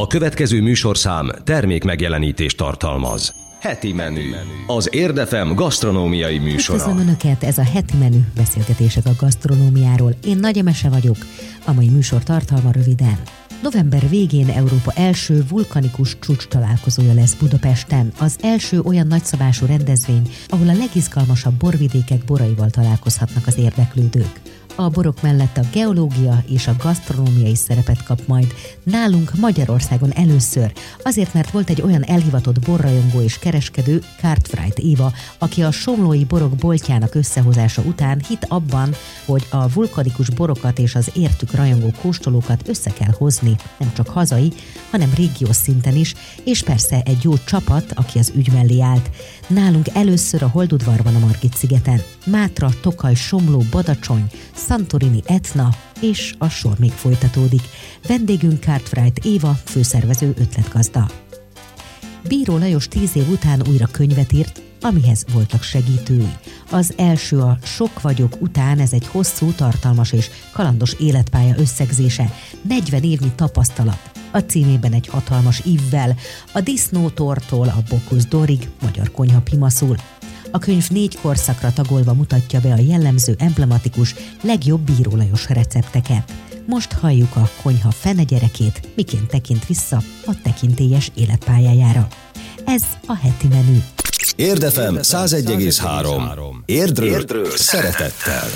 A következő műsorszám termék megjelenítést tartalmaz. Heti menü. Az Érdefem gasztronómiai műsora. Üdvözlöm Önöket, ez a heti menü beszélgetések a gasztronómiáról. Én Nagy Emese vagyok, a mai műsor tartalma röviden. November végén Európa első vulkanikus csúcs találkozója lesz Budapesten. Az első olyan nagyszabású rendezvény, ahol a legizgalmasabb borvidékek boraival találkozhatnak az érdeklődők a borok mellett a geológia és a gasztronómiai szerepet kap majd nálunk Magyarországon először, azért mert volt egy olyan elhivatott borrajongó és kereskedő, Cartwright Éva, aki a somlói borok boltjának összehozása után hit abban, hogy a vulkanikus borokat és az értük rajongó kóstolókat össze kell hozni, nem csak hazai, hanem régiós szinten is, és persze egy jó csapat, aki az ügy mellé állt. Nálunk először a Holdudvarban a Margit szigeten. Mátra, Tokaj, Somló, Badacsony, Santorini Etna, és a sor még folytatódik. Vendégünk Cartwright Éva, főszervező ötletgazda. Bíró Lajos tíz év után újra könyvet írt, amihez voltak segítői. Az első a Sok vagyok után, ez egy hosszú, tartalmas és kalandos életpálya összegzése, 40 évnyi tapasztalat. A címében egy hatalmas ívvel, a disznótortól a Bokusz Dorig, magyar konyha pimaszul. A könyv négy korszakra tagolva mutatja be a jellemző, emblematikus, legjobb bírólajos recepteket. Most halljuk a konyha fene gyerekét, miként tekint vissza a tekintélyes életpályájára. Ez a heti menü. Érdefem 101,3. Érdről, Érdről szeretettel.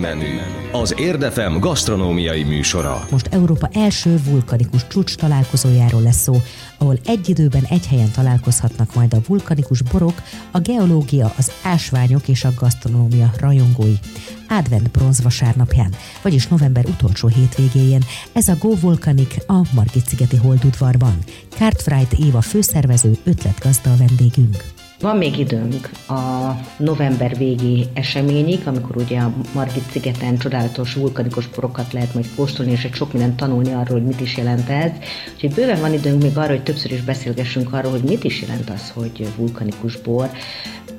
Menü. Az Érdefem gasztronómiai műsora. Most Európa első vulkanikus csúcs találkozójáról lesz szó, ahol egy időben egy helyen találkozhatnak majd a vulkanikus borok, a geológia, az ásványok és a gasztronómia rajongói. Advent bronzvasárnapján, vagyis november utolsó hétvégéjén. Ez a Go Volcanic a Margit-szigeti Holdudvarban. Cartwright Éva főszervező ötletgazda a vendégünk. Van még időnk a november végi eseményig, amikor ugye a Margit szigeten csodálatos vulkanikus porokat lehet majd kóstolni, és egy sok mindent tanulni arról, hogy mit is jelent ez. Úgyhogy bőven van időnk még arra, hogy többször is beszélgessünk arról, hogy mit is jelent az, hogy vulkanikus bor.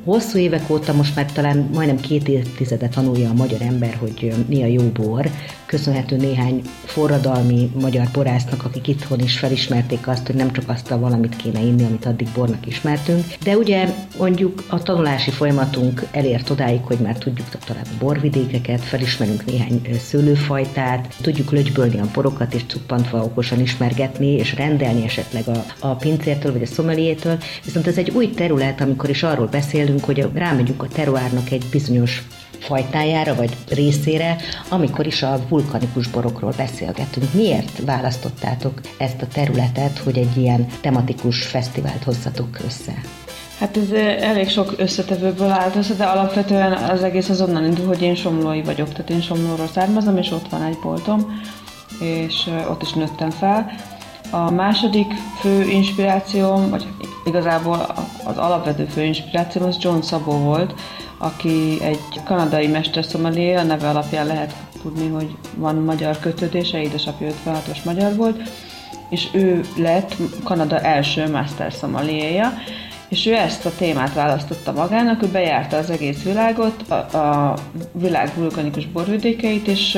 Hosszú évek óta, most már talán majdnem két évtizede tanulja a magyar ember, hogy mi a jó bor, köszönhető néhány forradalmi magyar borásznak, akik itthon is felismerték azt, hogy nem csak azt a valamit kéne inni, amit addig bornak ismertünk. De ugye mondjuk a tanulási folyamatunk elért odáig, hogy már tudjuk talán a borvidékeket, felismerünk néhány szőlőfajtát, tudjuk lögybölni a porokat és cuppantva okosan ismergetni, és rendelni esetleg a, a pincértől vagy a szomeliétől. Viszont ez egy új terület, amikor is arról beszélünk, hogy rámegyünk a teruárnak egy bizonyos fajtájára vagy részére, amikor is a vulkanikus borokról beszélgetünk. Miért választottátok ezt a területet, hogy egy ilyen tematikus fesztivált hozzatok össze? Hát ez elég sok összetevőből állt össze, de alapvetően az egész az onnan indul, hogy én somlói vagyok, tehát én somlóról származom, és ott van egy boltom, és ott is nőttem fel. A második fő inspirációm, vagy igazából az alapvető fő inspirációm az John Szabó volt, aki egy kanadai mesterszomelié, a neve alapján lehet tudni, hogy van magyar kötődése, édesapja 56-os magyar volt, és ő lett Kanada első master szomeliéja, és ő ezt a témát választotta magának, ő bejárta az egész világot, a, a világ vulkanikus borvidékeit, és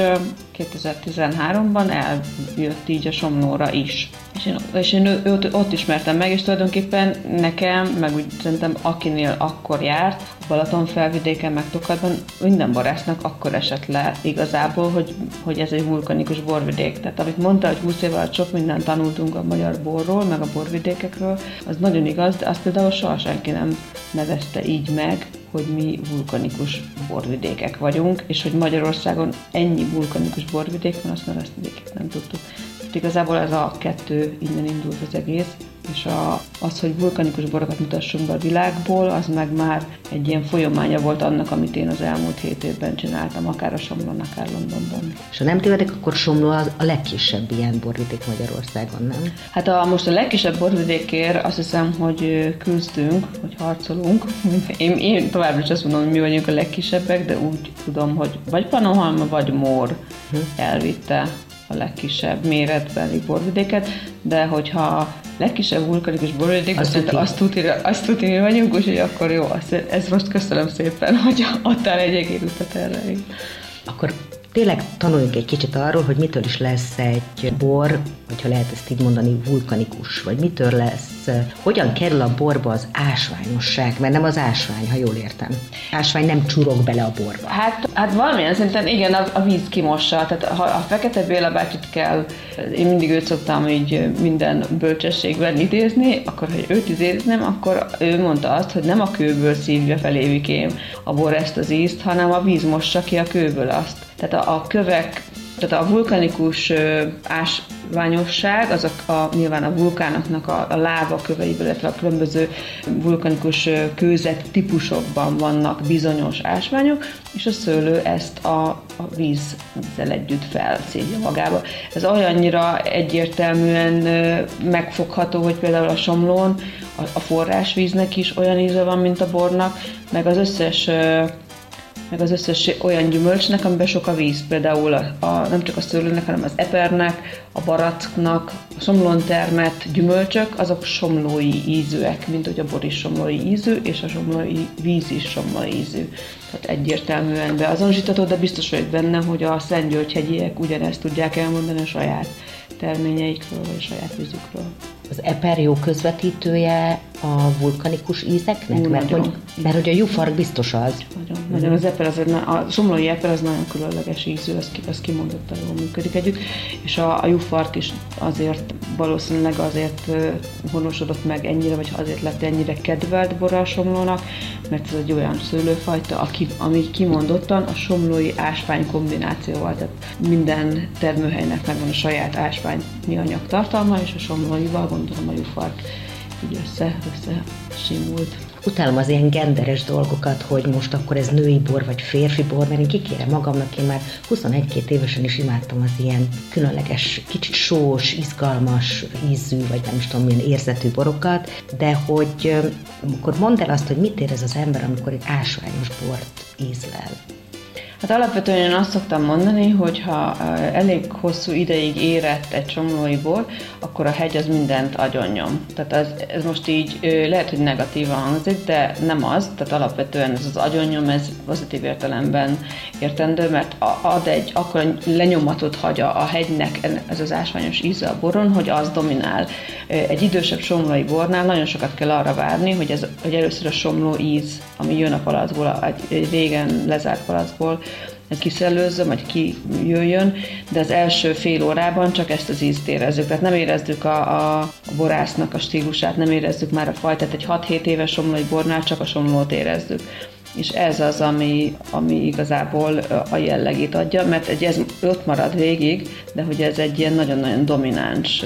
2013-ban eljött így a Somlóra is. És én, és én őt ott ismertem meg, és tulajdonképpen nekem, meg úgy szerintem akinél akkor járt, Balaton felvidéken, meg Tokatban, minden barásznak akkor esett le igazából, hogy, hogy ez egy vulkanikus borvidék. Tehát amit mondta, hogy 20 év alatt sok mindent tanultunk a magyar borról, meg a borvidékekről, az nagyon igaz, de azt például soha senki nem nevezte így meg, hogy mi vulkanikus borvidékek vagyunk, és hogy Magyarországon ennyi vulkanikus borvidék van, azt nevezték, nem tudtuk. Tehát igazából ez a kettő innen indult az egész, és a, az, hogy vulkanikus borokat mutassunk be a világból, az meg már egy ilyen folyamánya volt annak, amit én az elmúlt hét évben csináltam, akár a Somlón, akár Londonban. És ha nem tévedek, akkor Somló az a legkisebb ilyen borvidék Magyarországon, nem? Hát a, most a legkisebb borvidékért azt hiszem, hogy küzdünk, hogy harcolunk. Én, én továbbra is azt mondom, hogy mi vagyunk a legkisebbek, de úgy tudom, hogy vagy Panohalma, vagy Mór hm. elvitte a legkisebb méretbeli borvidéket, de hogyha legkisebb vulkanikus borvidék, azt, tuti. azt, tuti, azt tuti, mi vagyunk, úgyhogy akkor jó, azt, ez most köszönöm szépen, hogy adtál egy egész utat erre. Akkor tényleg tanuljunk egy kicsit arról, hogy mitől is lesz egy bor, hogyha lehet ezt így mondani, vulkanikus, vagy mitől lesz, hogyan kerül a borba az ásványosság, mert nem az ásvány, ha jól értem. Ásvány nem csurog bele a borba. Hát, hát valamilyen szinten igen, a, a víz kimossa, tehát ha a Fekete Béla bácsit kell, én mindig őt szoktam így minden bölcsességben idézni, akkor ha őt idéznem, akkor ő mondta azt, hogy nem a kőből szívja vikém a bor ezt az ízt, hanem a víz mossa ki a kőből azt. Tehát a, a kövek, tehát a vulkanikus ásványosság, az a, a, nyilván a vulkánoknak a, a láva köveiből, illetve a különböző vulkanikus kőzet típusokban vannak bizonyos ásványok, és a szőlő ezt a, a vízzel együtt felszívja magába. Ez olyannyira egyértelműen megfogható, hogy például a somlón a, a forrásvíznek is olyan íze van, mint a bornak, meg az összes meg az összes olyan gyümölcsnek, amiben sok a víz, például a, a, nem csak a szőlőnek, hanem az epernek, a baracknak, a somlón termett gyümölcsök, azok somlói ízűek, mint hogy a bor is somlói ízű, és a somlói víz is somlói ízű. Tehát egyértelműen beazonosítható, de biztos vagyok benne, hogy a Szentgyörgyhegyiek ugyanezt tudják elmondani a saját terményeikről, vagy a saját vízükről. Az Eper jó közvetítője a vulkanikus ízeknek? Ú, mert, hogy, mert hogy a jufark biztos az. Nagyon, nagyon az eper, az, a somlói eper az nagyon különleges ízű, az, az kimondottan jól működik együtt, és a, a jufark is azért valószínűleg azért honosodott meg ennyire, vagy azért lett ennyire kedvelt bora a somlónak, mert ez egy olyan szőlőfajta, aki, ami kimondottan a somlói ásvány kombinációval, tehát minden termőhelynek megvan a saját ásványi anyag tartalma, és a somlóival gondolom a jufark így össze, össze simult. Utálom az ilyen genderes dolgokat, hogy most akkor ez női bor vagy férfi bor, mert én kikérem magamnak, én már 21-2 évesen is imádtam az ilyen különleges, kicsit sós, izgalmas ízű, vagy nem is tudom milyen érzetű borokat, de hogy akkor mondd el azt, hogy mit érez az ember, amikor egy ásványos bort ízlel. Hát alapvetően én azt szoktam mondani, hogy ha elég hosszú ideig érett egy csomlói bor, akkor a hegy az mindent agyonnyom. Tehát ez, ez most így lehet, hogy negatívan hangzik, de nem az, tehát alapvetően ez az agyonnyom, ez pozitív értelemben értendő, mert ad egy akkor lenyomatot hagy a a hegynek ez az ásványos íze a boron, hogy az dominál. Egy idősebb somlói bornál nagyon sokat kell arra várni, hogy, ez, hogy először a somló íz, ami jön a palackból, egy, egy régen lezárt palackból, ez kiszellőzzön, vagy kijöjjön, de az első fél órában csak ezt az ízt érezzük. Tehát nem érezzük a, a, borásznak a stílusát, nem érezzük már a fajtát. Egy 6-7 éves somlói bornál csak a somlót érezzük. És ez az, ami, ami igazából a jellegét adja, mert egy, ez ott marad végig, de hogy ez egy ilyen nagyon-nagyon domináns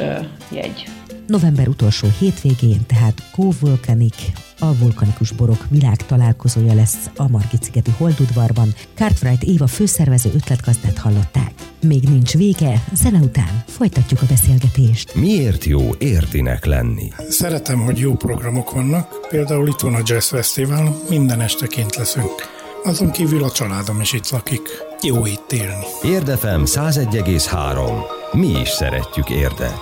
jegy. November utolsó hétvégén, tehát Co-Volcanic, a vulkanikus borok világ találkozója lesz a Margit-szigeti Holdudvarban. Cartwright Éva főszervező ötletgazdát hallották. Még nincs vége, zene után folytatjuk a beszélgetést. Miért jó értinek lenni? Szeretem, hogy jó programok vannak, például itt van a Jazz Fesztivál, minden este kint leszünk. Azon kívül a családom is itt lakik. Jó itt élni. Érdefem 101,3. Mi is szeretjük Érdet.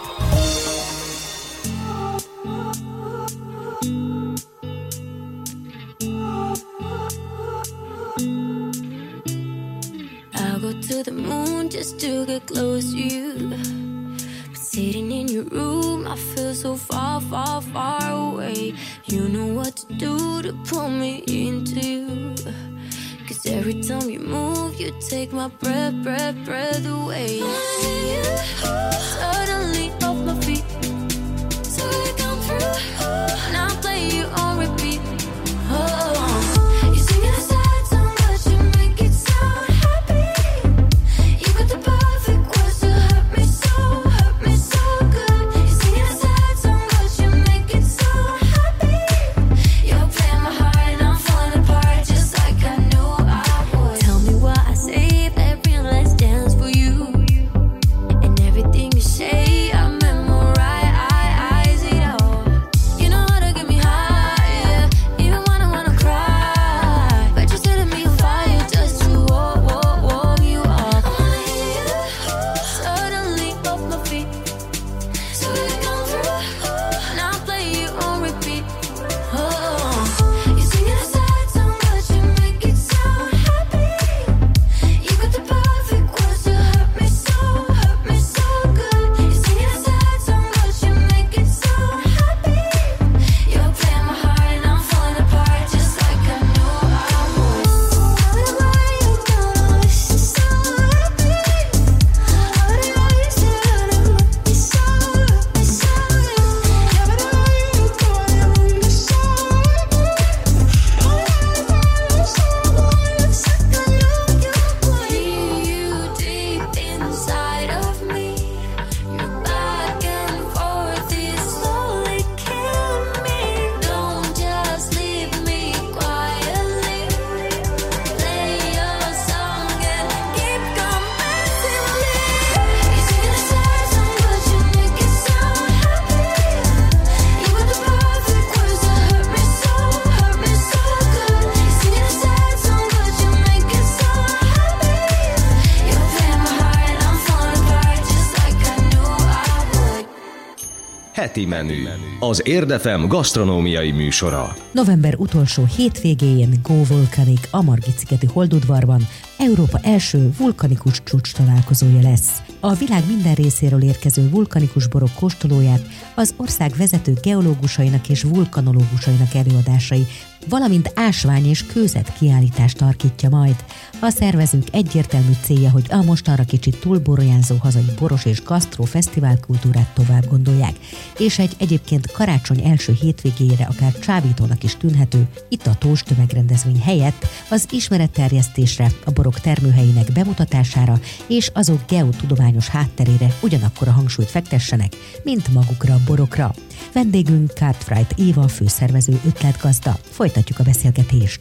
Heti menü. Az Érdefem gasztronómiai műsora. November utolsó hétvégéjén Go Volcanic a Margit-szigeti Holdudvarban Európa első vulkanikus csúcs találkozója lesz. A világ minden részéről érkező vulkanikus borok kóstolóját az ország vezető geológusainak és vulkanológusainak előadásai, valamint ásvány és kőzet kiállítást tarkítja majd. A szervezők egyértelmű célja, hogy a mostanra kicsit túlborjánzó hazai boros és gasztró fesztivál kultúrát tovább gondolják, és egy egyébként karácsony első hétvégére akár csábítónak is tűnhető itatós tömegrendezvény helyett az ismeretterjesztésre, a borok termőhelyének bemutatására és azok geotudományos hátterére ugyanakkor a hangsúlyt fektessenek, mint magukra a borokra. Vendégünk Cartwright Éva, főszervező ötletgazda. Folytatjuk a beszélgetést.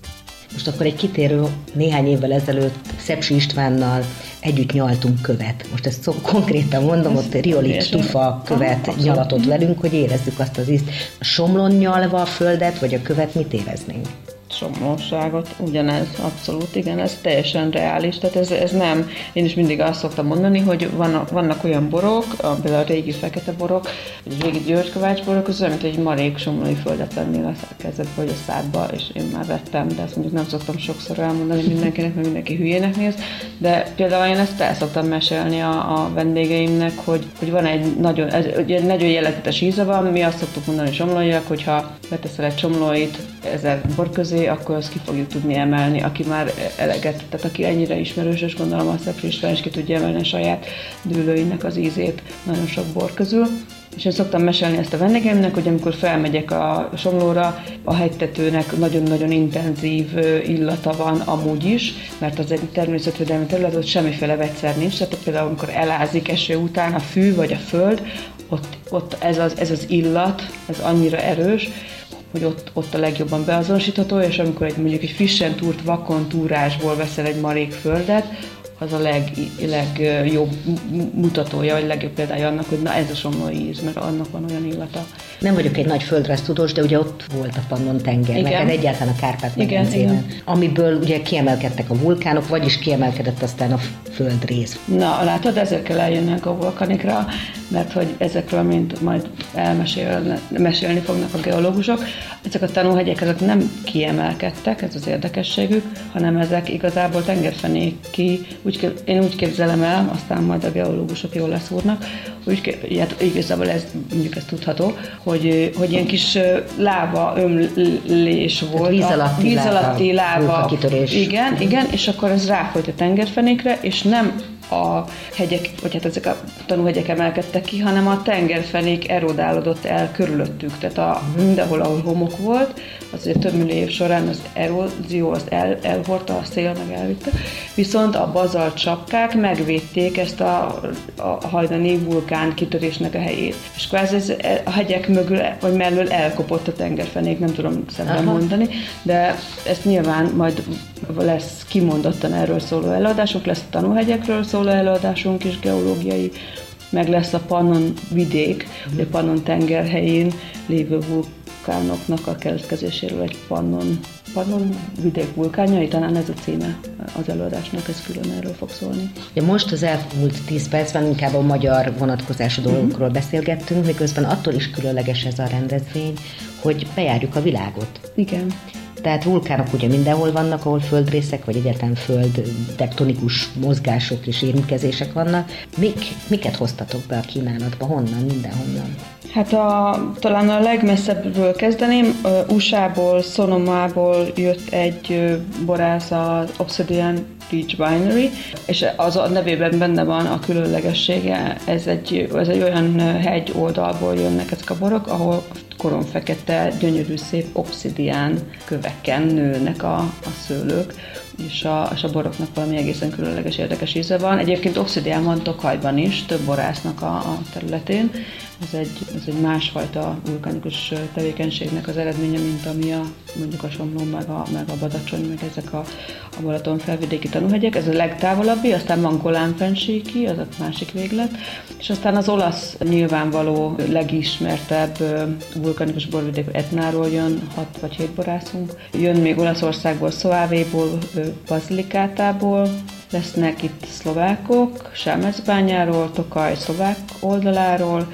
Most akkor egy kitérő néhány évvel ezelőtt Szepsi Istvánnal együtt nyaltunk követ. Most ezt szó, konkrétan mondom, ott riolit, tufa követ Abszolút. nyalatott velünk, hogy érezzük azt az ízt. A somlon nyalva a földet, vagy a követ mit éreznénk? Somlóságot, ugyanez, abszolút, igen, ez teljesen reális, tehát ez, ez nem, én is mindig azt szoktam mondani, hogy vannak, vannak olyan borok, például a régi fekete borok, vagy a régi György borok, az olyan, mint egy marék somlói földet vennél a kezedbe vagy a szádba, és én már vettem, de ezt mondjuk nem szoktam sokszor elmondani mindenkinek, mert mindenki hülyének néz, de például én ezt el szoktam mesélni a, a vendégeimnek, hogy, hogy van egy nagyon, ez, egy nagyon jellegzetes íze van, mi azt szoktuk mondani somlóiak, hogyha beteszel egy somlóit ezer bor közé, akkor azt ki fogjuk tudni emelni, aki már eleget, tehát aki ennyire ismerős, és gondolom a Szepsi István is ki tudja emelni a saját dűlőinek az ízét nagyon sok bor közül. És én szoktam mesélni ezt a vendégeimnek, hogy amikor felmegyek a somlóra, a hegytetőnek nagyon-nagyon intenzív illata van amúgy is, mert az egy természetvédelmi terület, ott semmiféle vegyszer nincs, tehát például amikor elázik eső után a fű vagy a föld, ott, ott ez, az, ez az illat, ez annyira erős, hogy ott, ott a legjobban beazonosítható, és amikor egy, mondjuk egy frissen túrt vakon túrásból veszel egy marék földet, az a leg, legjobb mutatója, vagy legjobb példája annak, hogy na ez a somlói íz, mert annak van olyan illata. Nem vagyok egy nagy földrajz tudós, de ugye ott volt a Pannon tenger, Igen. neked egyáltalán a kárpát medencében, amiből ugye kiemelkedtek a vulkánok, vagyis kiemelkedett aztán a földrész. Na, látod, ezért kell eljönnek a vulkanikra, mert hogy ezekről mind majd elmesélni fognak a geológusok. Ezek a tanúhegyek ezek nem kiemelkedtek, ez az érdekességük, hanem ezek igazából tengerfenéki, úgy, én úgy képzelem el, aztán majd a geológusok jól leszúrnak, úgy, ilyet, igazából ez, mondjuk ez tudható, hogy, hogy ilyen kis láva ömlés volt. víz a- alatti víz alatti láva. vulkankitörés. Igen, igen, és akkor ez ráfolyt a tengerfenékre, és nem a hegyek, vagy hát ezek a tanúhegyek emelkedtek ki, hanem a tengerfenék erodálódott el körülöttük. Tehát a, mindenhol, ahol homok volt, az ugye több millió év során az erózió azt el, elhordta, a szél meg elvitte. Viszont a bazalt csapkák megvédték ezt a, a hajdani vulkán kitörésnek a helyét. És kvázi ez a hegyek mögül, vagy mellől elkopott a tengerfenék, nem tudom szebben Aha. mondani, de ezt nyilván majd lesz kimondottan erről szóló előadásunk, lesz tanúhegyekről szóló előadásunk is, geológiai, meg lesz a Pannon vidék, Mhm. a Pannon tenger helyén lévő vulkánoknak a keletkezéséről egy Pannon, Pannon vidék vulkánjai, talán ez a címe az előadásnak, ez külön erről fog szólni. Ugye most az elmúlt 10 percben inkább a magyar vonatkozású dolgokról beszélgettünk, miközben attól is különleges ez a rendezvény, hogy bejárjuk a világot. Igen. Tehát vulkánok ugye mindenhol vannak, ahol földrészek, vagy egyáltalán föld tektonikus mozgások és érintkezések vannak. Mik, miket hoztatok be a kínálatba? Honnan? Mindenhonnan? Hát a, talán a legmesszebbről kezdeném. USA-ból, Sonomából jött egy borász, az Obsidian Beach Winery, és az a nevében benne van a különlegessége. Ez egy, ez egy olyan hegy oldalból jönnek ezek a borok, ahol koron fekete, gyönyörű szép obszidián köveken nőnek a, a szőlők, és a, és a boroknak valami egészen különleges, érdekes íze van. Egyébként obszidián van Tokajban is, több borásznak a, a területén. Ez egy, ez egy másfajta vulkanikus tevékenységnek az eredménye, mint ami a, mondjuk a Somlón, meg a, meg a Badacsony, meg ezek a, a Balaton felvidéki tanúhegyek. Ez a legtávolabbi, aztán van Golán az a másik véglet, és aztán az olasz nyilvánvaló legismertebb vulkanikus borvidék Etnáról jön, hat vagy hét borászunk. Jön még Olaszországból, Szoávéból, Bazilikátából, lesznek itt szlovákok, Sámecbányáról, Tokaj szlovák oldaláról,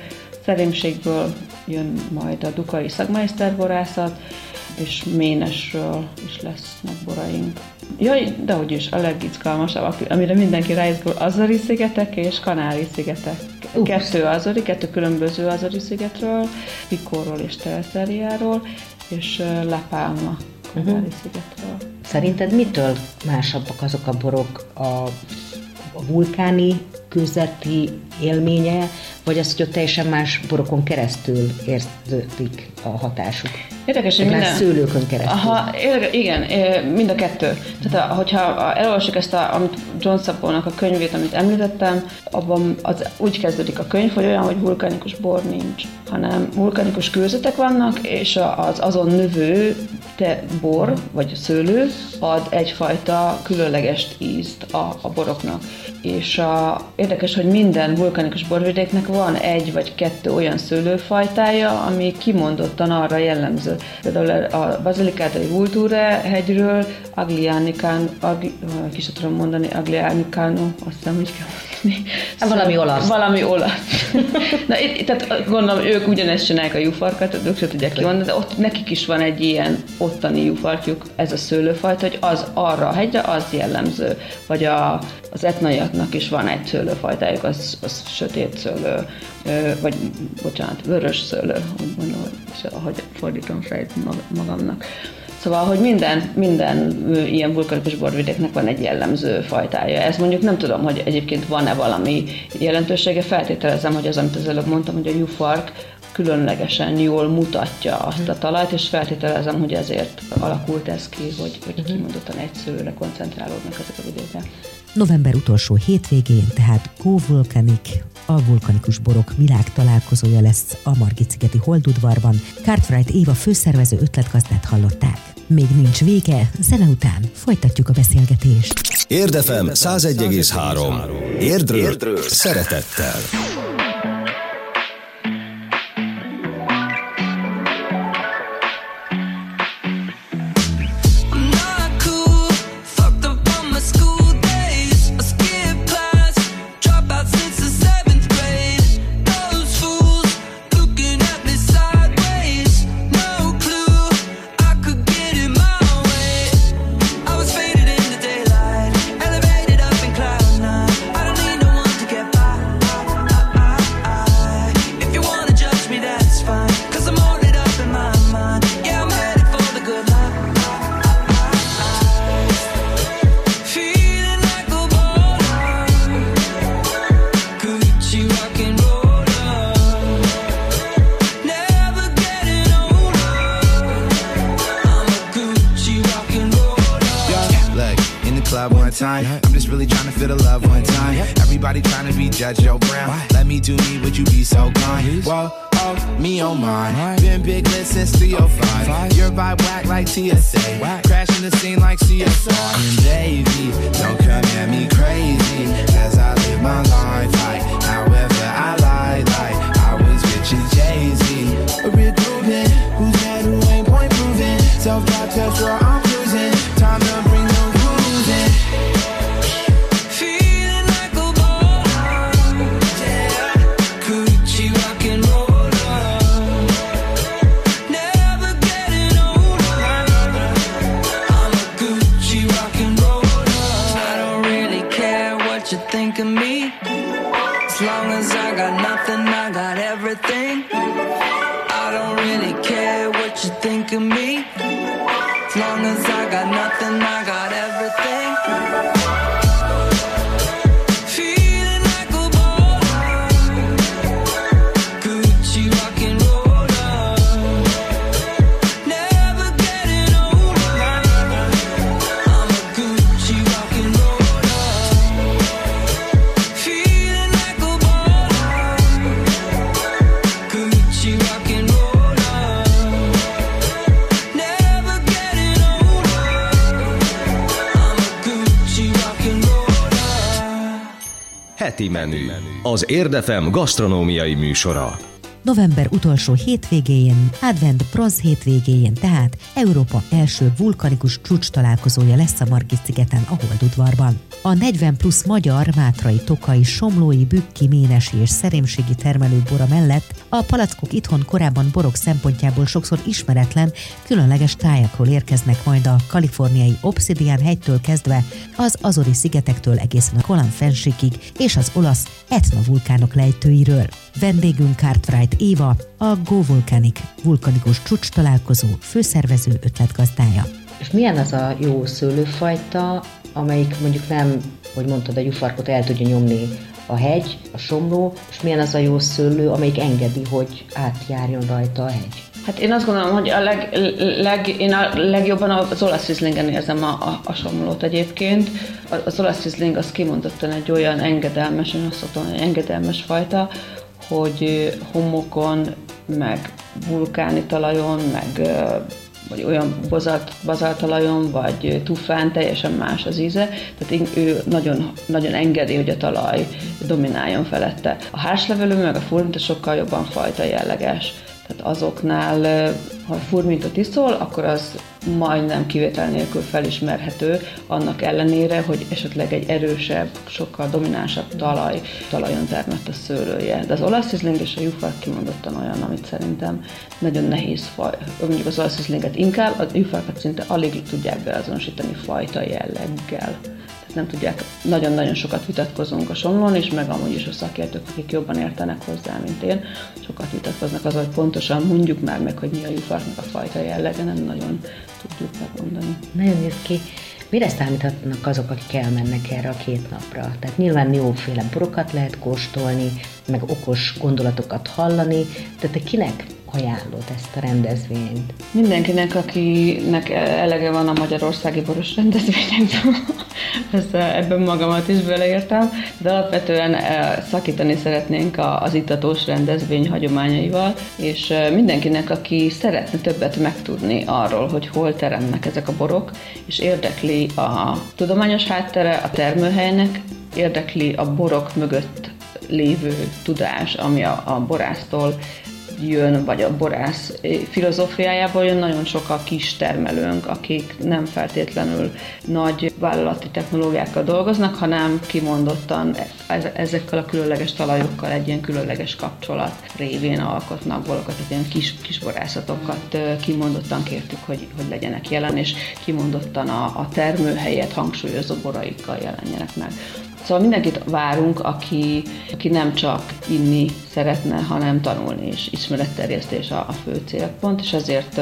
Szerémségből jön majd a Dukai Szagmeiszterborászat, és Ménesről is lesznek boraink. Jaj, de hogy is, a legizgalmasabb, amire mindenki ráizgul, Azori szigetek és Kanári szigetek. Uh. Kettő Azori, kettő különböző Azori szigetről, Pikóról és Telszeriáról, és La Palma Kanári uh-huh. szigetről. Szerinted mitől másabbak azok a borok a, a vulkáni közeti élménye, vagy az, hogy ott teljesen más borokon keresztül érződik a hatásuk? Érdekes, hogy minden... szőlőkön keresztül. Aha, igen, mind a kettő. Tehát hogyha elolvasjuk ezt, a, amit John Szabónak a könyvét, amit említettem, abban az úgy kezdődik a könyv, hogy olyan, hogy vulkanikus bor nincs, hanem vulkanikus kőzetek vannak, és az azon növő te bor, vagy szőlő ad egyfajta különleges ízt a, a boroknak. És a, érdekes, hogy minden vulkanikus borvidéknek van egy vagy kettő olyan szőlőfajtája, ami kimondottan arra jellemző. Például a Basilicátai Vulture hegyről Aglianicán, Agli, ki tudom mondani, Aglianicano, azt hiszem, hogy kell mondani. Hát valami olasz. Valami olasz. Na, itt, tehát gondolom, ők ugyanezt csinálják a jufarkat, ők se tudják kimondani, de ott nekik is van egy ilyen ottani jufarkjuk, ez a szőlőfajta, hogy az arra a hegyre, az jellemző. Vagy a, az etnaiaknak is van egy szőlőfajtájuk, az, az sötét szőlő, vagy bocsánat, vörös szőlő, úgy mondom, hogy- ahogy fordítom fejt mag- magamnak. Szóval, hogy minden, minden ilyen vulkanikus borvidéknek van egy jellemző fajtája. Ez mondjuk nem tudom, hogy egyébként van-e valami jelentősége, feltételezem, hogy az, amit az előbb mondtam, hogy a jufark különlegesen jól mutatja azt a talajt, és feltételezem, hogy ezért alakult ez ki, hogy, hogy kimondottan egy szőlőre koncentrálódnak ezek a vidékek. November utolsó hétvégén, tehát Go Volcanic, a vulkanikus borok világ találkozója lesz a Margit-szigeti Holdudvarban. Cartwright Éva főszervező ötletgazdát hallották. Még nincs vége, zene után folytatjuk a beszélgetést. Érdefem 101,3. Érdről, Érdről szeretettel. The love one time. Everybody trying to be Judge Joe Brown. Let me do me, would you be so kind? Whoa, oh, me on mine. Been big lit since 305. Your vibe whack like TSA. Crashing the scene like CSR. And baby, don't come at me crazy. Cause I live my life like however I like. Like I was rich as Jay-Z. A Rubin, who's mad who ain't point proving. Self-drop test where I'm Heti menü. Az Érdefem gasztronómiai műsora. November utolsó hétvégéjén, Advent Proz hétvégéjén, tehát Európa első vulkanikus csúcs találkozója lesz a Margit-szigeten, a Holdudvarban. A 40 plusz magyar, mátrai, tokai, somlói, bükki, ménesi és szerémségi termelőbora mellett A palackok itthon korábban borok szempontjából sokszor ismeretlen, különleges tájakról érkeznek majd a kaliforniai Obsidian hegytől kezdve az Azori szigetektől egészen a Golan fensikig és az olasz Etna vulkánok lejtőiről. Vendégünk Cartwright Éva, a Go Volcanic vulkanikus csúcs találkozó főszervező ötletgazdája. És milyen az a jó szőlőfajta, amelyik mondjuk nem, hogy mondtad, a gyufarkot el tudja nyomni a hegy, a somló, és milyen az a jó szőlő, amelyik engedi, hogy átjárjon rajta a hegy? Hát én azt gondolom, hogy a leg, leg, én a legjobban az olasz rizlingen érzem a, a, a somlót egyébként. Az olasz rizling az kimondottan egy olyan engedelmes, én azt mondom, hogy engedelmes fajta, hogy homokon, meg vulkáni talajon, meg vagy olyan bazalt, bazaltalajon, vagy tufán teljesen más az íze, tehát ő nagyon, nagyon engedi, hogy a talaj domináljon felette. A hárslevelő meg a furmita sokkal jobban fajta jelleges. Tehát azoknál, ha furmintot iszol, akkor az majdnem kivétel nélkül felismerhető, annak ellenére, hogy esetleg egy erősebb, sokkal dominánsabb talaj, talajon termett a szőlője. De az olasz izling és a jufák kimondottan olyan, amit szerintem nagyon nehéz faj. Mondjuk az olasz izlinget inkább, a jufákat szinte alig tudják beazonosítani fajta jelleggel nem tudják, nagyon-nagyon sokat vitatkozunk a somlón is, meg amúgy is a szakértők, akik jobban értenek hozzá, mint én, sokat vitatkoznak az, hogy pontosan mondjuk már meg, hogy mi a jufarknak a fajta jellege, nem nagyon tudjuk megmondani. Nagyon néz ki. Mire számíthatnak azok, akik elmennek erre a két napra? Tehát nyilván jóféle borokat lehet kóstolni, meg okos gondolatokat hallani, de te kinek ajánlod ezt a rendezvényt? Mindenkinek, akinek elege van a magyarországi boros rendezvényekből, ebben magamat is beleértem, de alapvetően szakítani szeretnénk az itatós rendezvény hagyományaival, és mindenkinek, aki szeretne többet megtudni arról, hogy hol teremnek ezek a borok, és érdekli a tudományos háttere a termőhelynek, érdekli a borok mögött lévő tudás, ami a, a borásztól jön, vagy a borász filozófiájából jön, nagyon sok a kis termelőnk, akik nem feltétlenül nagy vállalati technológiákkal dolgoznak, hanem kimondottan ezekkel a különleges talajokkal egy ilyen különleges kapcsolat révén alkotnak borokat, tehát ilyen kis, kis borászatokat kimondottan kértük, hogy, hogy legyenek jelen, és kimondottan a, a termőhelyet hangsúlyozó boraikkal jelenjenek meg. Szóval mindenkit várunk, aki, aki nem csak inni szeretne, hanem tanulni, és ismeretterjesztés a, a fő célpont, és ezért,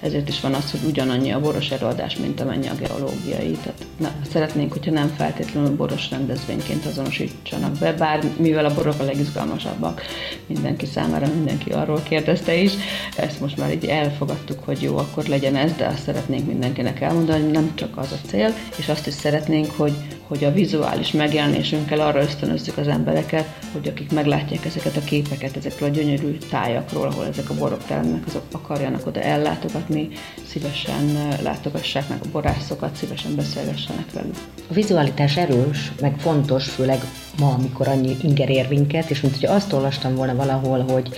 ezért is van az, hogy ugyanannyi a boros előadás, mint amennyi a geológiai. Tehát na, szeretnénk, hogyha nem feltétlenül boros rendezvényként azonosítsanak be, bár mivel a borok a legizgalmasabbak mindenki számára, mindenki arról kérdezte is, ezt most már így elfogadtuk, hogy jó, akkor legyen ez, de azt szeretnénk mindenkinek elmondani, hogy nem csak az a cél, és azt is szeretnénk, hogy, hogy a vizuális megjelenésünkkel arra ösztönözzük az embereket, hogy akik meglátják ezeket a képeket ezekről a gyönyörű tájakról, ahol ezek a borok teremnek, azok akarjanak oda ellátogatni, szívesen látogassák meg a borászokat, szívesen beszélgessenek velük. A vizualitás erős, meg fontos, főleg ma, amikor annyi inger ér és mint hogy azt olvastam volna valahol, hogy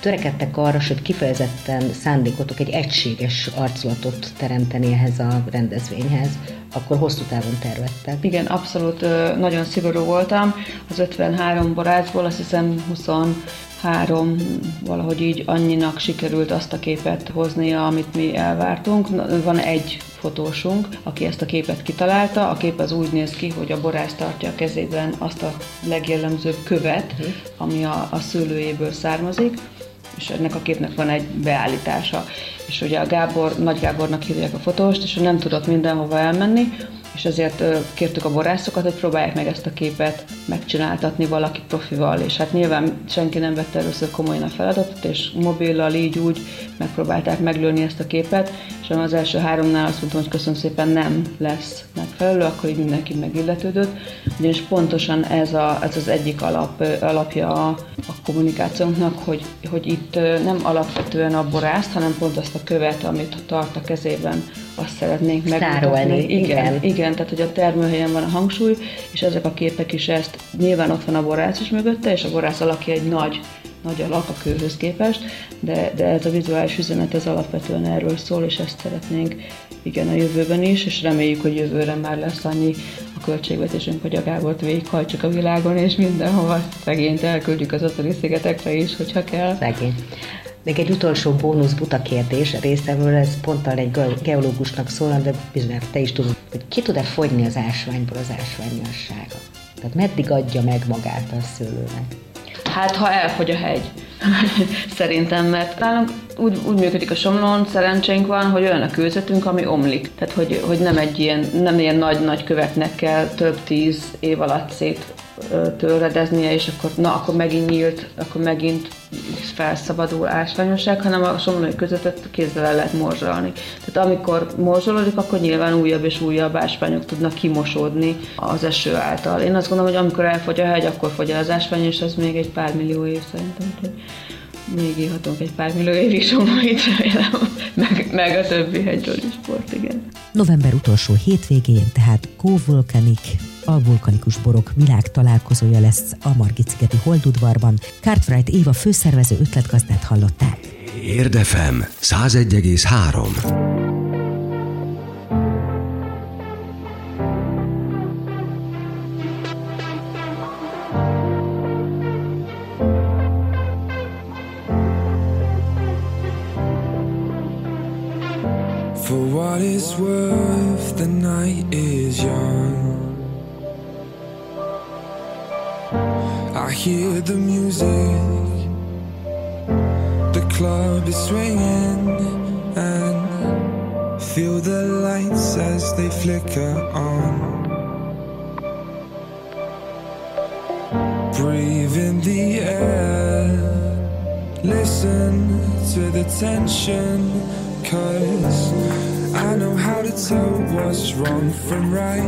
törekedtek arra, hogy kifejezetten szándékotok egy egységes arculatot teremteni ehhez a rendezvényhez, akkor hosszú távon tervettek. Igen, abszolút nagyon szigorú voltam. Az 53 borászból azt hiszem 23 valahogy így annyinak sikerült azt a képet hoznia, amit mi elvártunk. Van egy fotósunk, aki ezt a képet kitalálta. A kép az úgy néz ki, hogy a borász tartja a kezében azt a legjellemzőbb követ, ami a, a szőlőjéből származik és ennek a képnek van egy beállítása. És ugye a Gábor, Nagy Gábornak hívják a fotóst, és ő nem tudott mindenhova elmenni, és ezért kértük a borászokat, hogy próbálják meg ezt a képet megcsináltatni valaki profival, és hát nyilván senki nem vette először komolyan a feladatot, és mobillal így úgy megpróbálták meglőni ezt a képet, és az első háromnál azt mondtam, hogy köszönöm szépen nem lesz megfelelő, akkor így mindenki megilletődött, ugyanis pontosan ez, a, ez az egyik alap, alapja a, a kommunikációnknak, hogy, hogy itt nem alapvetően a borászt, hanem pont azt a követ, amit tart a kezében, azt szeretnénk megmutatni. Igen, igen. igen, tehát hogy a termőhelyen van a hangsúly, és ezek a képek is ezt, nyilván ott van a borász is mögötte, és a borász alakja egy nagy nagy alak a kőhöz képest, de, de ez a vizuális üzenet ez alapvetően erről szól, és ezt szeretnénk igen, a jövőben is, és reméljük, hogy jövőre már lesz annyi a költségvetésünk, hogy a Gábort végighajtsuk a világon, és mindenhova szegényt elküldjük az Azori szigetekre is, hogyha kell. Szegény. Még egy utolsó bónusz buta kérdés részemről, ez ponttal egy ge- geológusnak szól, de bizonyára te is tudod, hogy ki tud-e fogyni az ásványból az ásványossága? Tehát meddig adja meg magát a szőlőnek? Hát, ha elfogy a hegy. Szerintem, mert nálunk úgy, úgy működik a somlón, szerencsénk van, hogy olyan a kőzetünk, ami omlik. Tehát, hogy, hogy nem egy ilyen, nem ilyen nagy-nagy köveknek kell több tíz év alatt szét ö, töredeznie, és akkor na, akkor megint nyílt, akkor megint felszabadul ásványosság, hanem a somlói közöttet kézzel el lehet morzsolni. Tehát amikor morzsolódik, akkor nyilván újabb és újabb ásványok tudnak kimosódni az eső által. Én azt gondolom, hogy amikor elfogy a hegy, akkor fogy el az ásvány, és ez még egy pár millió év szerintem. Úgyhogy még írhatunk egy pár millió évig somlóit, remélem, meg, meg a többi hegyről is sport, igen. November utolsó hétvégén tehát Kóvulkanik, a vulkanikus borok világ találkozója lesz a Margit-szigeti Holdudvarban. Cartwright Éva főszervező ötletgazdát hallották. Érdefem 101,3. For what it's worth, the night is young. I hear the music, the club is swinging, and feel the lights as they flicker on. Breathe in the air, listen to the tension, cause I know how to tell what's wrong from right.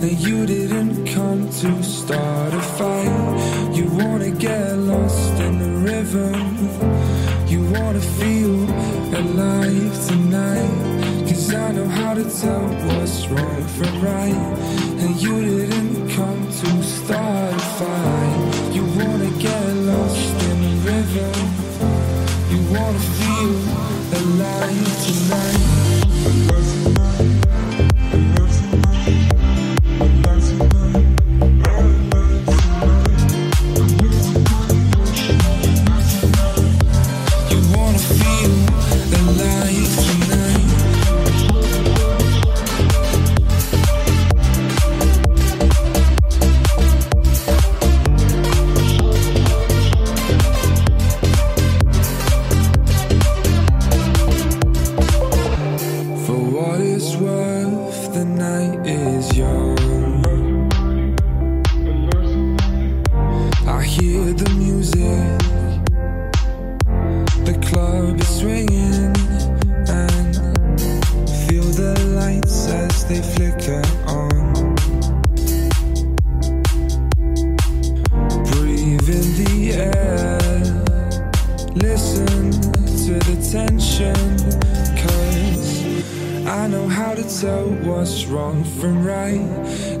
And you didn't come to start a fight. You wanna get lost in the river. You wanna feel alive tonight. Cause I know how to tell what's wrong from right. And you didn't come to start a fight. You wanna get lost in the river. You wanna feel alive tonight. Wrong from right.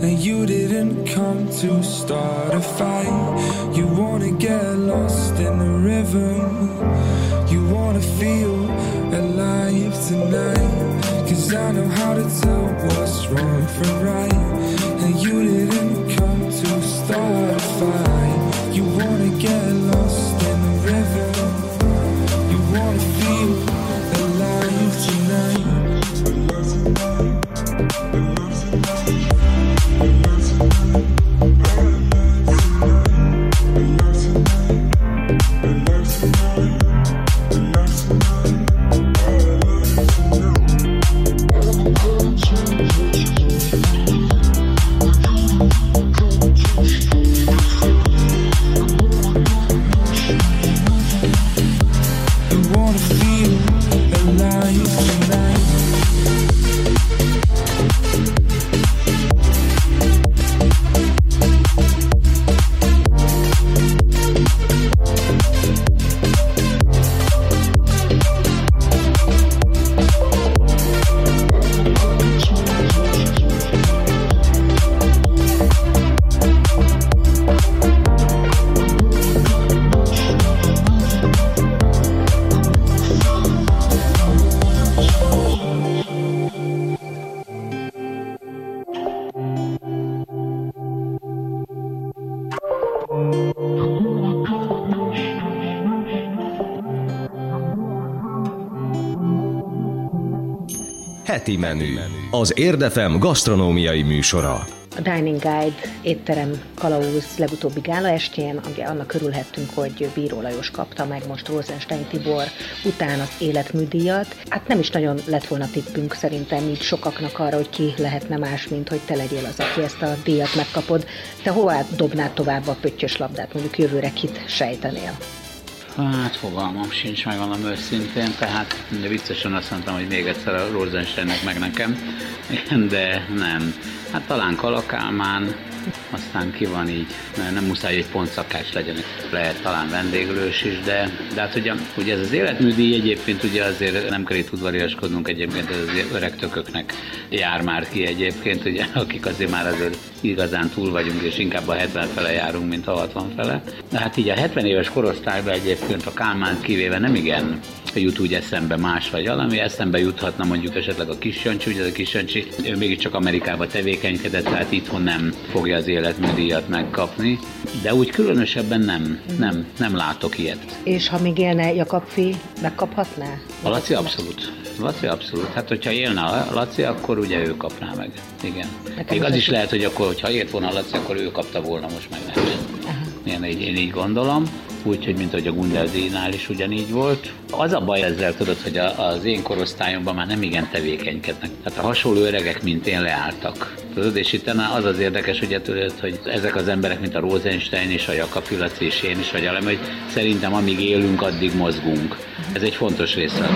And you didn't come to start a fight. You wanna get lost in the rhythm. You wanna feel alive tonight. Cause I know how to tell what's wrong from right. And you didn't come to start a fight. You wanna get lost Heti menü. Az Érdefem gasztronómiai műsora. A Dining Guide étterem kalauz legutóbbi gála estjén, annak örülhettünk, hogy Bíró Lajos kapta meg most Rosenstein Tibor után az életműdíjat. Hát nem is nagyon lett volna tippünk szerintem így sokaknak arra, hogy ki lehetne más, mint hogy te legyél az, aki ezt a díjat megkapod. Te hová dobnád tovább a pöttyös labdát, mondjuk jövőre kit sejtenél? Hát fogalmam sincs, megmondom őszintén, tehát de viccesen azt mondtam, hogy még egyszer a Rosensteinnek meg nekem, de nem. Hát talán Kalakálmán, aztán ki van így, mert nem muszáj egy pontszakács legyen, lehet talán vendéglős is, de, de hát ugye, ugye ez az életműdíj egyébként ugye azért nem kell itt udvariaskodnunk egyébként, ez az öreg tököknek jár már ki egyébként, ugye, akik azért már azért igazán túl vagyunk, és inkább a 70 fele járunk, mint a 60 fele. De hát így a 70 éves korosztályban egyébként a Kálmánt kivéve nem igen jut úgy eszembe más vagy valami, eszembe juthatna mondjuk esetleg a Kisjancsi, ugye a Kisjancsi, ő mégiscsak Amerikába tevékenykedett, tehát itthon nem fogja az életműdíjat megkapni, de úgy különösebben nem, nem, nem látok ilyet. És ha még élne Jakabfi, megkaphatná? A Laci abszolút. Laci abszolút. Hát, hogyha élne a Laci, akkor ugye ő kapná meg. Igen. Nekem Még az is- lehet, hogy akkor, hogyha ért volna a Laci, akkor ő kapta volna, most meg nem. Én így, én így gondolom. Úgyhogy, mint hogy a Gundeldinál is ugyanígy volt. Az a baj ezzel, tudod, hogy a, az én korosztályomban már nem igen tevékenykednek. Tehát a hasonló öregek, mint én leálltak. Tudod, és itt az az érdekes, ugye tudod, hogy ezek az emberek, mint a Rosenstein és a Jakab Laci és én is, vagy valami, hogy szerintem amíg élünk, addig mozgunk. Ez egy fontos része.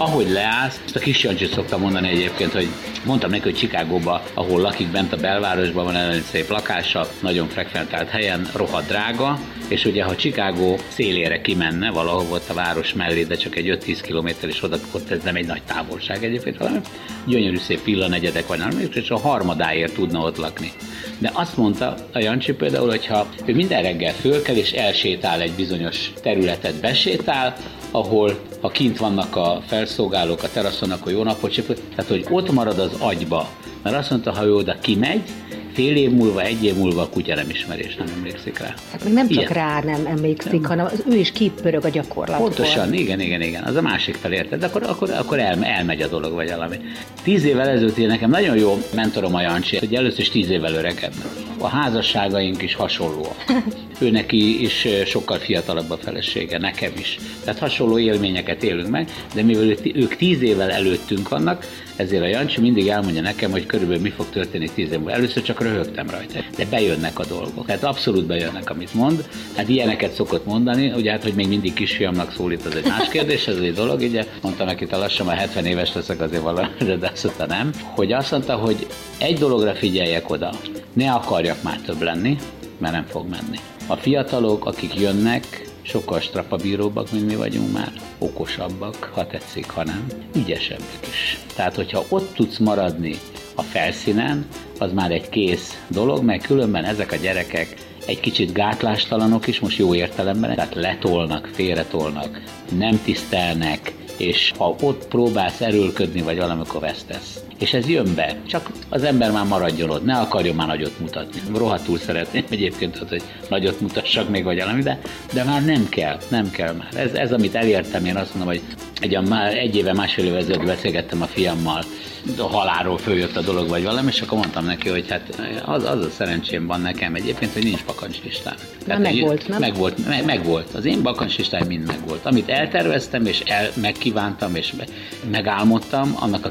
Ahogy leállsz, ezt a kis Jancsit szoktam mondani egyébként, hogy mondtam neki, hogy Chicagóba, ahol lakik bent a belvárosban, van egy szép lakása, nagyon frekventált helyen, rohadt drága, és ugye ha Chicago szélére kimenne, valahol ott a város mellé, de csak egy 5-10 km és oda, ott ez nem egy nagy távolság egyébként, hanem gyönyörű szép villanegyedek vannak, és a harmadáért tudna ott lakni. De azt mondta a Jancsi például, hogy ha ő minden reggel fölkel és elsétál egy bizonyos területet, besétál, ahol ha kint vannak a felszolgálók a teraszon, akkor jó napot csipő, tehát hogy ott marad az agyba. Mert azt mondta, ha ő oda kimegy, fél év múlva, egy év múlva a kutya nem ismeri, és nem emlékszik rá. Hát még nem csak Ilyen. rá nem emlékszik, hanem az ő is kipörög a gyakorlatból. Pontosan, igen, igen, igen. Az a másik fel, érted? De akkor, akkor, akkor el, elmegy a dolog, vagy valami. Tíz évvel ezelőtt én nekem nagyon jó mentorom a Jancsi, hogy először is tíz évvel öregebb. A házasságaink is hasonlóak. Ő neki is sokkal fiatalabb a felesége, nekem is. Tehát hasonló élményeket élünk meg, de mivel ők- tíz évvel előttünk vannak, ezért a Jancsi mindig elmondja nekem, hogy körülbelül mi fog történni tíz év múlva. Először csak röhögtem rajta, de bejönnek a dolgok. Hát abszolút bejönnek, amit mond. Hát ilyeneket szokott mondani, ugye hát, hogy még mindig kisfiamnak szólít, az egy más kérdés, ez egy dolog, ugye mondta neki, te lassan már 70 éves leszek azért valamire, de azt mondta nem. Hogy azt mondta, hogy egy dologra figyeljek oda, ne akarjak már több lenni, mert nem fog menni. A fiatalok, akik jönnek, sokkal strapabíróbbak, mint mi vagyunk már, okosabbak, ha tetszik, ha nem, ügyesebbek is. Tehát, hogyha ott tudsz maradni a felszínen, az már egy kész dolog, mert különben ezek a gyerekek egy kicsit gátlástalanok is, most jó értelemben, tehát letolnak, félretolnak, nem tisztelnek, és ha ott próbálsz erőlködni, vagy valamikor vesztesz. És ez jön be, csak az ember már maradjon ott, ne akarjon már nagyot mutatni. Rohadtul szeretném egyébként, az, hogy nagyot mutassak még, vagy valami, de, de már nem kell, nem kell már. Ez, ez, amit elértem, én azt mondom, hogy egy, már egy éve, másfél éve ezelőtt beszélgettem a fiammal, a halálról följött a dolog, vagy valami, és akkor mondtam neki, hogy hát az, az a szerencsém van nekem egyébként, hogy nincs bakancslistám. Tehát, hogy- megvolt, nem? Meg volt, meg, meg volt. Az én bakancslistáim mind megvolt. Amit elterveztem, és el, megkívántam, és me, megálmodtam, annak a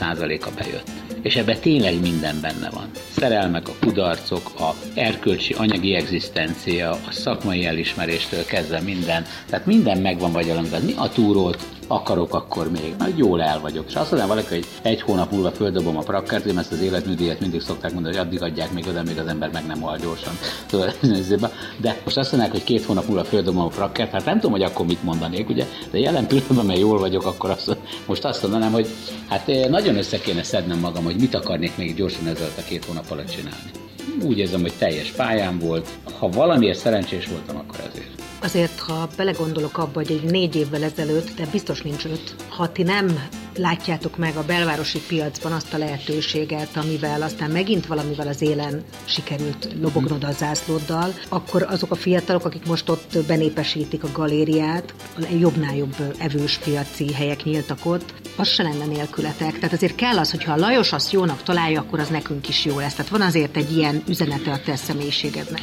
99%-a bejött. És ebben tényleg minden benne van. Szerelmek, a kudarcok, a erkölcsi anyagi egzisztencia, a szakmai elismeréstől kezdve minden. Tehát minden megvan vagy. Tehát mi a túrót akarok akkor még, majd jól el vagyok. És azt mondja valaki, hogy egy hónap múlva földobom a prakkert, én ezt az életműdíjat mindig szokták mondani, hogy addig adják még oda, még az ember meg nem hal gyorsan. Nézzébe. De most azt mondják, hogy két hónap múlva földobom a prakkert, hát nem tudom, hogy akkor mit mondanék, ugye? De jelen pillanatban, mert jól vagyok, akkor azt, most azt mondanám, hogy hát eh, nagyon össze kéne szednem magam, hogy mit akarnék még gyorsan ezzel a két hónap alatt csinálni. Úgy érzem, hogy teljes pályám volt. Ha valamiért szerencsés voltam, akkor ezért. Azért, ha belegondolok abba, hogy egy négy évvel ezelőtt, de biztos nincs öt, ha ti nem látjátok meg a belvárosi piacban azt a lehetőséget, amivel aztán megint valamivel az élen sikerült lobognod a zászlóddal, akkor azok a fiatalok, akik most ott benépesítik a galériát, jobbnál jobb evős piaci helyek nyíltak ott, az se lenne nélkületek. Tehát azért kell az, hogyha a Lajos azt jónak találja, akkor az nekünk is jó lesz. Tehát van azért egy ilyen üzenete a te személyiségednek.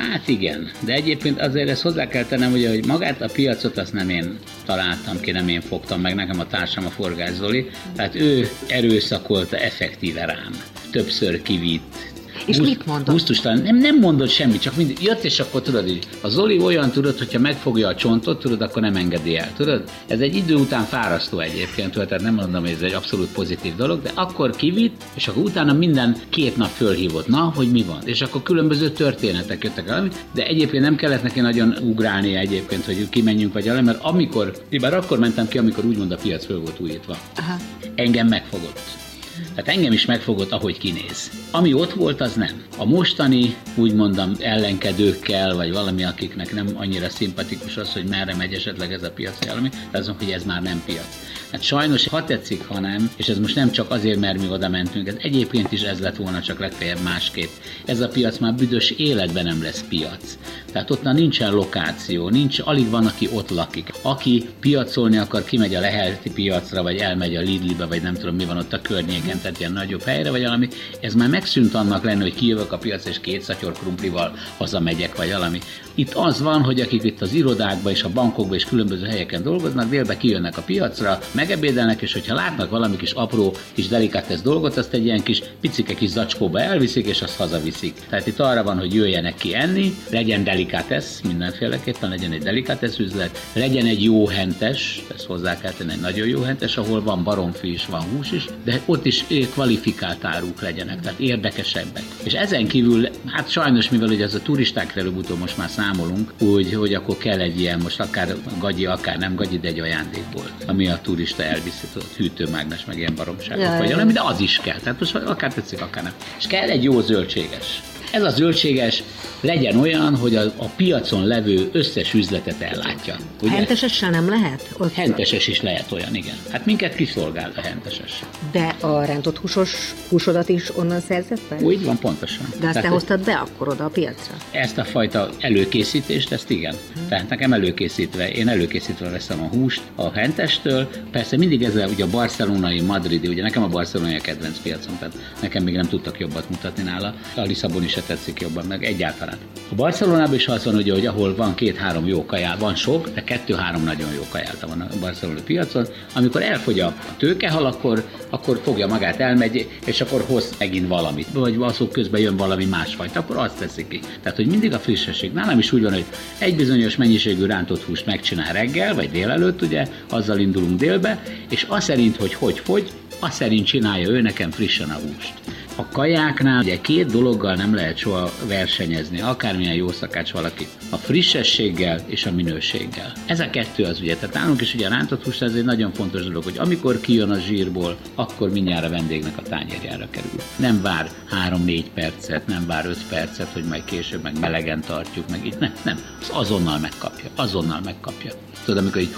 Hát igen, de egyébként azért ezt hozzá kell tennem, ugye, hogy magát a piacot azt nem én találtam ki, nem én fogtam meg, nekem a társam a Forgás Zoli, tehát ő erőszakolta effektíve rám. Többször kivitt, És mit mondott? Gusztustalan. Nem, nem mondott semmit, csak mindig jött, és akkor tudod így. A Zoli olyan tudod, hogyha megfogja a csontot, tudod, akkor nem engedi el, tudod? Ez egy idő után fárasztó egyébként, tudod, tehát nem mondom, hogy ez egy abszolút pozitív dolog, de akkor kivitt, és akkor utána minden két nap fölhívott, na, hogy mi van. És akkor különböző történetek jöttek el, de egyébként nem kellett neki nagyon ugrálni egyébként, hogy kimenjünk vagy el, mert amikor, bár akkor mentem ki, amikor úgymond a piac föl volt újítva. Aha. Engem megfogott. Tehát engem is megfogott, ahogy kinéz. Ami ott volt, az nem. A mostani, úgy mondom, ellenkedőkkel, vagy valami, akiknek nem annyira szimpatikus az, hogy merre megy esetleg ez a piac, valami, azon, hogy ez már nem piac. Hát sajnos, ha tetszik, ha nem, és ez most nem csak azért, mert mi oda mentünk, ez egyébként is ez lett volna, csak legfeljebb másképp. Ez a piac már büdös életben nem lesz piac. Tehát ott már nincsen lokáció, nincs, alig van, aki ott lakik. Aki piacolni akar, kimegy a Lehelti piacra, vagy elmegy a Lidlibe, vagy nem tudom mi van ott a környéken, tehát ilyen nagyobb helyre, vagy valami. Ez már megszűnt annak lenni, hogy kijövök a piac, és két szatyor krumplival hazamegyek, vagy valami. Itt az van, hogy akik itt az irodákban és a bankokban és különböző helyeken dolgoznak, délbe kijönnek a piacra, megebédelnek, és hogyha látnak valami kis apró, kis delikátesz dolgot, azt egy ilyen kis picike kis zacskóba elviszik, és azt hazaviszik. Tehát itt arra van, hogy jöjjenek ki enni, legyen delikátesz, mindenféleképpen legyen egy delikátesz üzlet, legyen egy jó hentes, ezt hozzá kell tenni, egy nagyon jó hentes, ahol van baromfi is, van hús is, de ott is eh, kvalifikált áruk legyenek, tehát érdekesebbek. És ezen kívül, hát sajnos, mivel ugye ez a turistákra előbb-utóbb most már számolunk, úgy, hogy akkor kell egy ilyen, most akár gagyi, akár nem gagyi, de egy ajándékból, ami a turista elviszi, tudod, hűtőmágnes, meg ilyen baromságok, vagy valami, de az is kell. Tehát most akár tetszik, akár nem. És kell egy jó zöldséges. Ez a zöldséges legyen olyan, hogy a, a piacon levő összes üzletet ellátja. Ugye? Hentesessel nem lehet? Ott, Henteses is lehet olyan, igen. Hát minket kiszolgál a henteses. De a rántott húsos húsodat is onnan szerzett be? Úgy van, pontosan. De azt te hoztad be akkor oda a piacra? Ezt a fajta előkészítést, ezt igen. Tehát nekem előkészítve, én előkészítve veszem a húst a hentestől. Persze mindig ezzel ugye a barcelonai, madridi, ugye nekem a barcelonai a kedvenc piacom, tehát nekem még nem tudtak jobbat mutatni nála. A Lisszabon is se tetszik jobban, meg egyáltalán. A Barcelonában is az van, ugye, hogy ahol van két-három jó kajá, van sok, de kettő-három nagyon jó kajálta van a barcelonai piacon. Amikor elfogy a tőkehal, akkor, akkor fogja magát, elmegy, és akkor hoz megint valamit. Vagy azok közben jön valami másfajta, akkor azt teszik ki. Tehát, hogy mindig a frissesség. Nálam is úgy van, hogy egy bizonyos mennyiségű rántott húst megcsinál reggel, vagy délelőtt, ugye, azzal indulunk délbe, és az szerint, hogy hogy fogy, azt szerint csinálja ő nekem frissen a húst. A kajáknál ugye két dologgal nem lehet soha versenyezni, akármilyen jó szakács valaki. A frissességgel és a minőséggel. Ez a kettő az ugye, tehát nálunk is ugye a rántott hús ez egy nagyon fontos dolog, hogy amikor kijön a zsírból, akkor mindjárt a vendégnek a tányérjára kerül. Nem vár 3-4 percet, nem vár 5 percet, hogy majd később meg melegen tartjuk, meg itt nem, nem, az azonnal megkapja, azonnal megkapja. Tudod, amikor így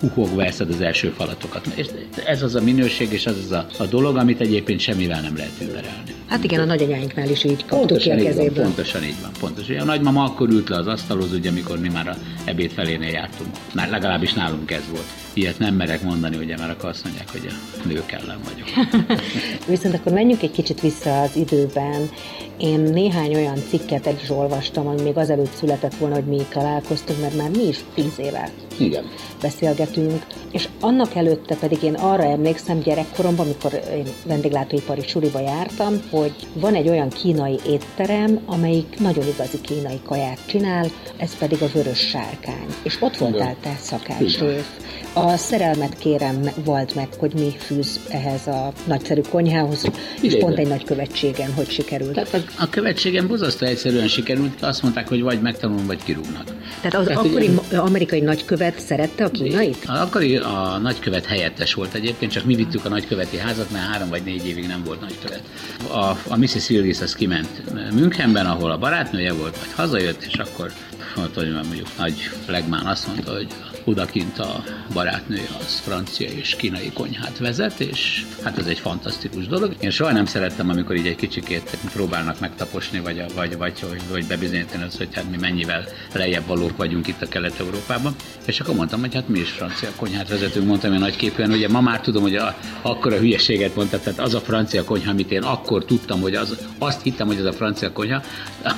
huhogva eszed az első falatokat. És ez az a minőség, és az az a, a dolog, amit egyébként semmivel nem lehet überelni. Hát igen, a nagyanyáinknál is így kaptuk ki Pontosan a így van, kezéből. pontosan így van, pontosan. A nagymama akkor ült le az asztalhoz, ugye, amikor mi már a ebéd felénél jártunk. Már legalábbis nálunk ez volt. Ilyet nem merek mondani, ugye, mert akkor azt mondják, hogy a nők ellen vagyok. Viszont akkor menjünk egy kicsit vissza az időben. Én néhány olyan cikket el is olvastam, ami még azelőtt született volna, hogy mi találkoztunk, mert már mi is tíz éve Igen. beszélgetünk, és annak előtte pedig én arra emlékszem gyerekkoromban, amikor én vendéglátóipari suliba jártam, hogy van egy olyan kínai étterem, amelyik nagyon igazi kínai kaját csinál, ez pedig a Vörös Sárkány. És ott voltál te szakácsrész. A szerelmet kérem volt meg, hogy mi fűz ehhez a nagyszerű konyhához, és Idézve. pont egy nagy követségen, hogy sikerült. Tehát a, követségem bozasztó egyszerűen sikerült, azt mondták, hogy vagy megtanulom, vagy kirúgnak. Tehát az Tehát akkori ugye- amerikai nagykövet szerette a kínait? Akkori a nagykövet helyettes volt egyébként, csak mi vittük a nagyköveti házat, mert három vagy négy évig nem volt nagykövet. A, a Mrs. Willis az kiment Münchenben, ahol a barátnője volt, vagy hazajött, és akkor hát, hogy mondjuk nagy flegmán azt mondta, hogy odakint a barátnője az francia és kínai konyhát vezet, és hát ez egy fantasztikus dolog. Én soha nem szerettem, amikor így egy kicsikét próbálnak megtaposni, vagy, vagy, vagy, vagy, vagy bebizonyítani azt, hogy hát mi mennyivel lejjebb valók vagyunk itt a Kelet-Európában. És akkor mondtam, hogy hát mi is francia konyhát vezetünk, mondtam én nagyképűen, ugye ma már tudom, hogy a, akkor a hülyeséget mondta, tehát az a francia konyha, amit én akkor tudtam, hogy az, azt hittem, hogy az a francia konyha,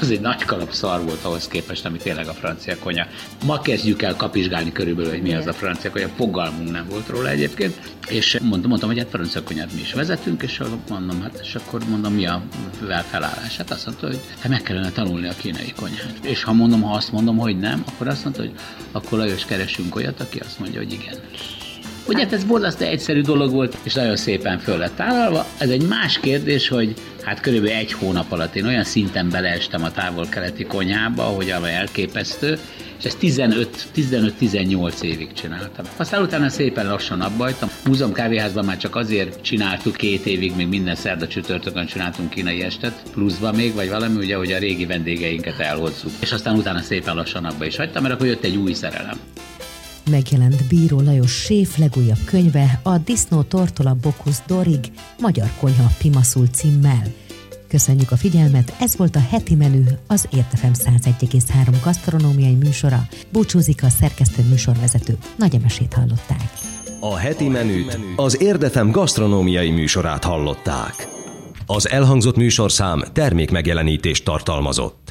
az egy nagy kalap szar volt ahhoz képest, ami tényleg a francia konyha. Ma kezdjük el kapizsgálni körülbelül, hogy mi az a francia konyha, fogalmunk nem volt róla egyébként, és mondtam, mondtam hogy hát francia konyhát mi is vezetünk, és mondom, hát és akkor mondom, mi a felállás? Hát azt mondta, hogy hát meg kellene tanulni a kínai konyhát. És ha mondom, ha azt mondom, hogy nem, akkor azt mondta, hogy akkor Lajos keresünk olyat, aki azt mondja, hogy igen. Ugye hát ez borzasztó egyszerű dolog volt, és nagyon szépen föl lett tálalva. Ez egy más kérdés, hogy hát körülbelül egy hónap alatt én olyan szinten beleestem a távol-keleti konyhába, hogy amely elképesztő, és ezt 15-18 évig csináltam. Aztán utána szépen lassan abbajtam. Múzeum kávéházban már csak azért csináltuk két évig, még minden szerda csütörtökön csináltunk kínai estet, pluszba még, vagy valami, ugye, hogy a régi vendégeinket elhozzuk. És aztán utána szépen lassan abba is hagytam, mert akkor jött egy új szerelem. Megjelent Bíró Lajos Séf legújabb könyve a Disznó Tortola Bokusz Dorig Magyar Konyha Pimaszul címmel. Köszönjük a figyelmet, ez volt a heti menü, az Értefem 101,3 gasztronómiai műsora. Búcsúzik a szerkesztő műsorvezető. Nagy emesét hallották. A heti menüt az Érdefem gasztronómiai műsorát hallották. Az elhangzott műsorszám termék megjelenítést tartalmazott.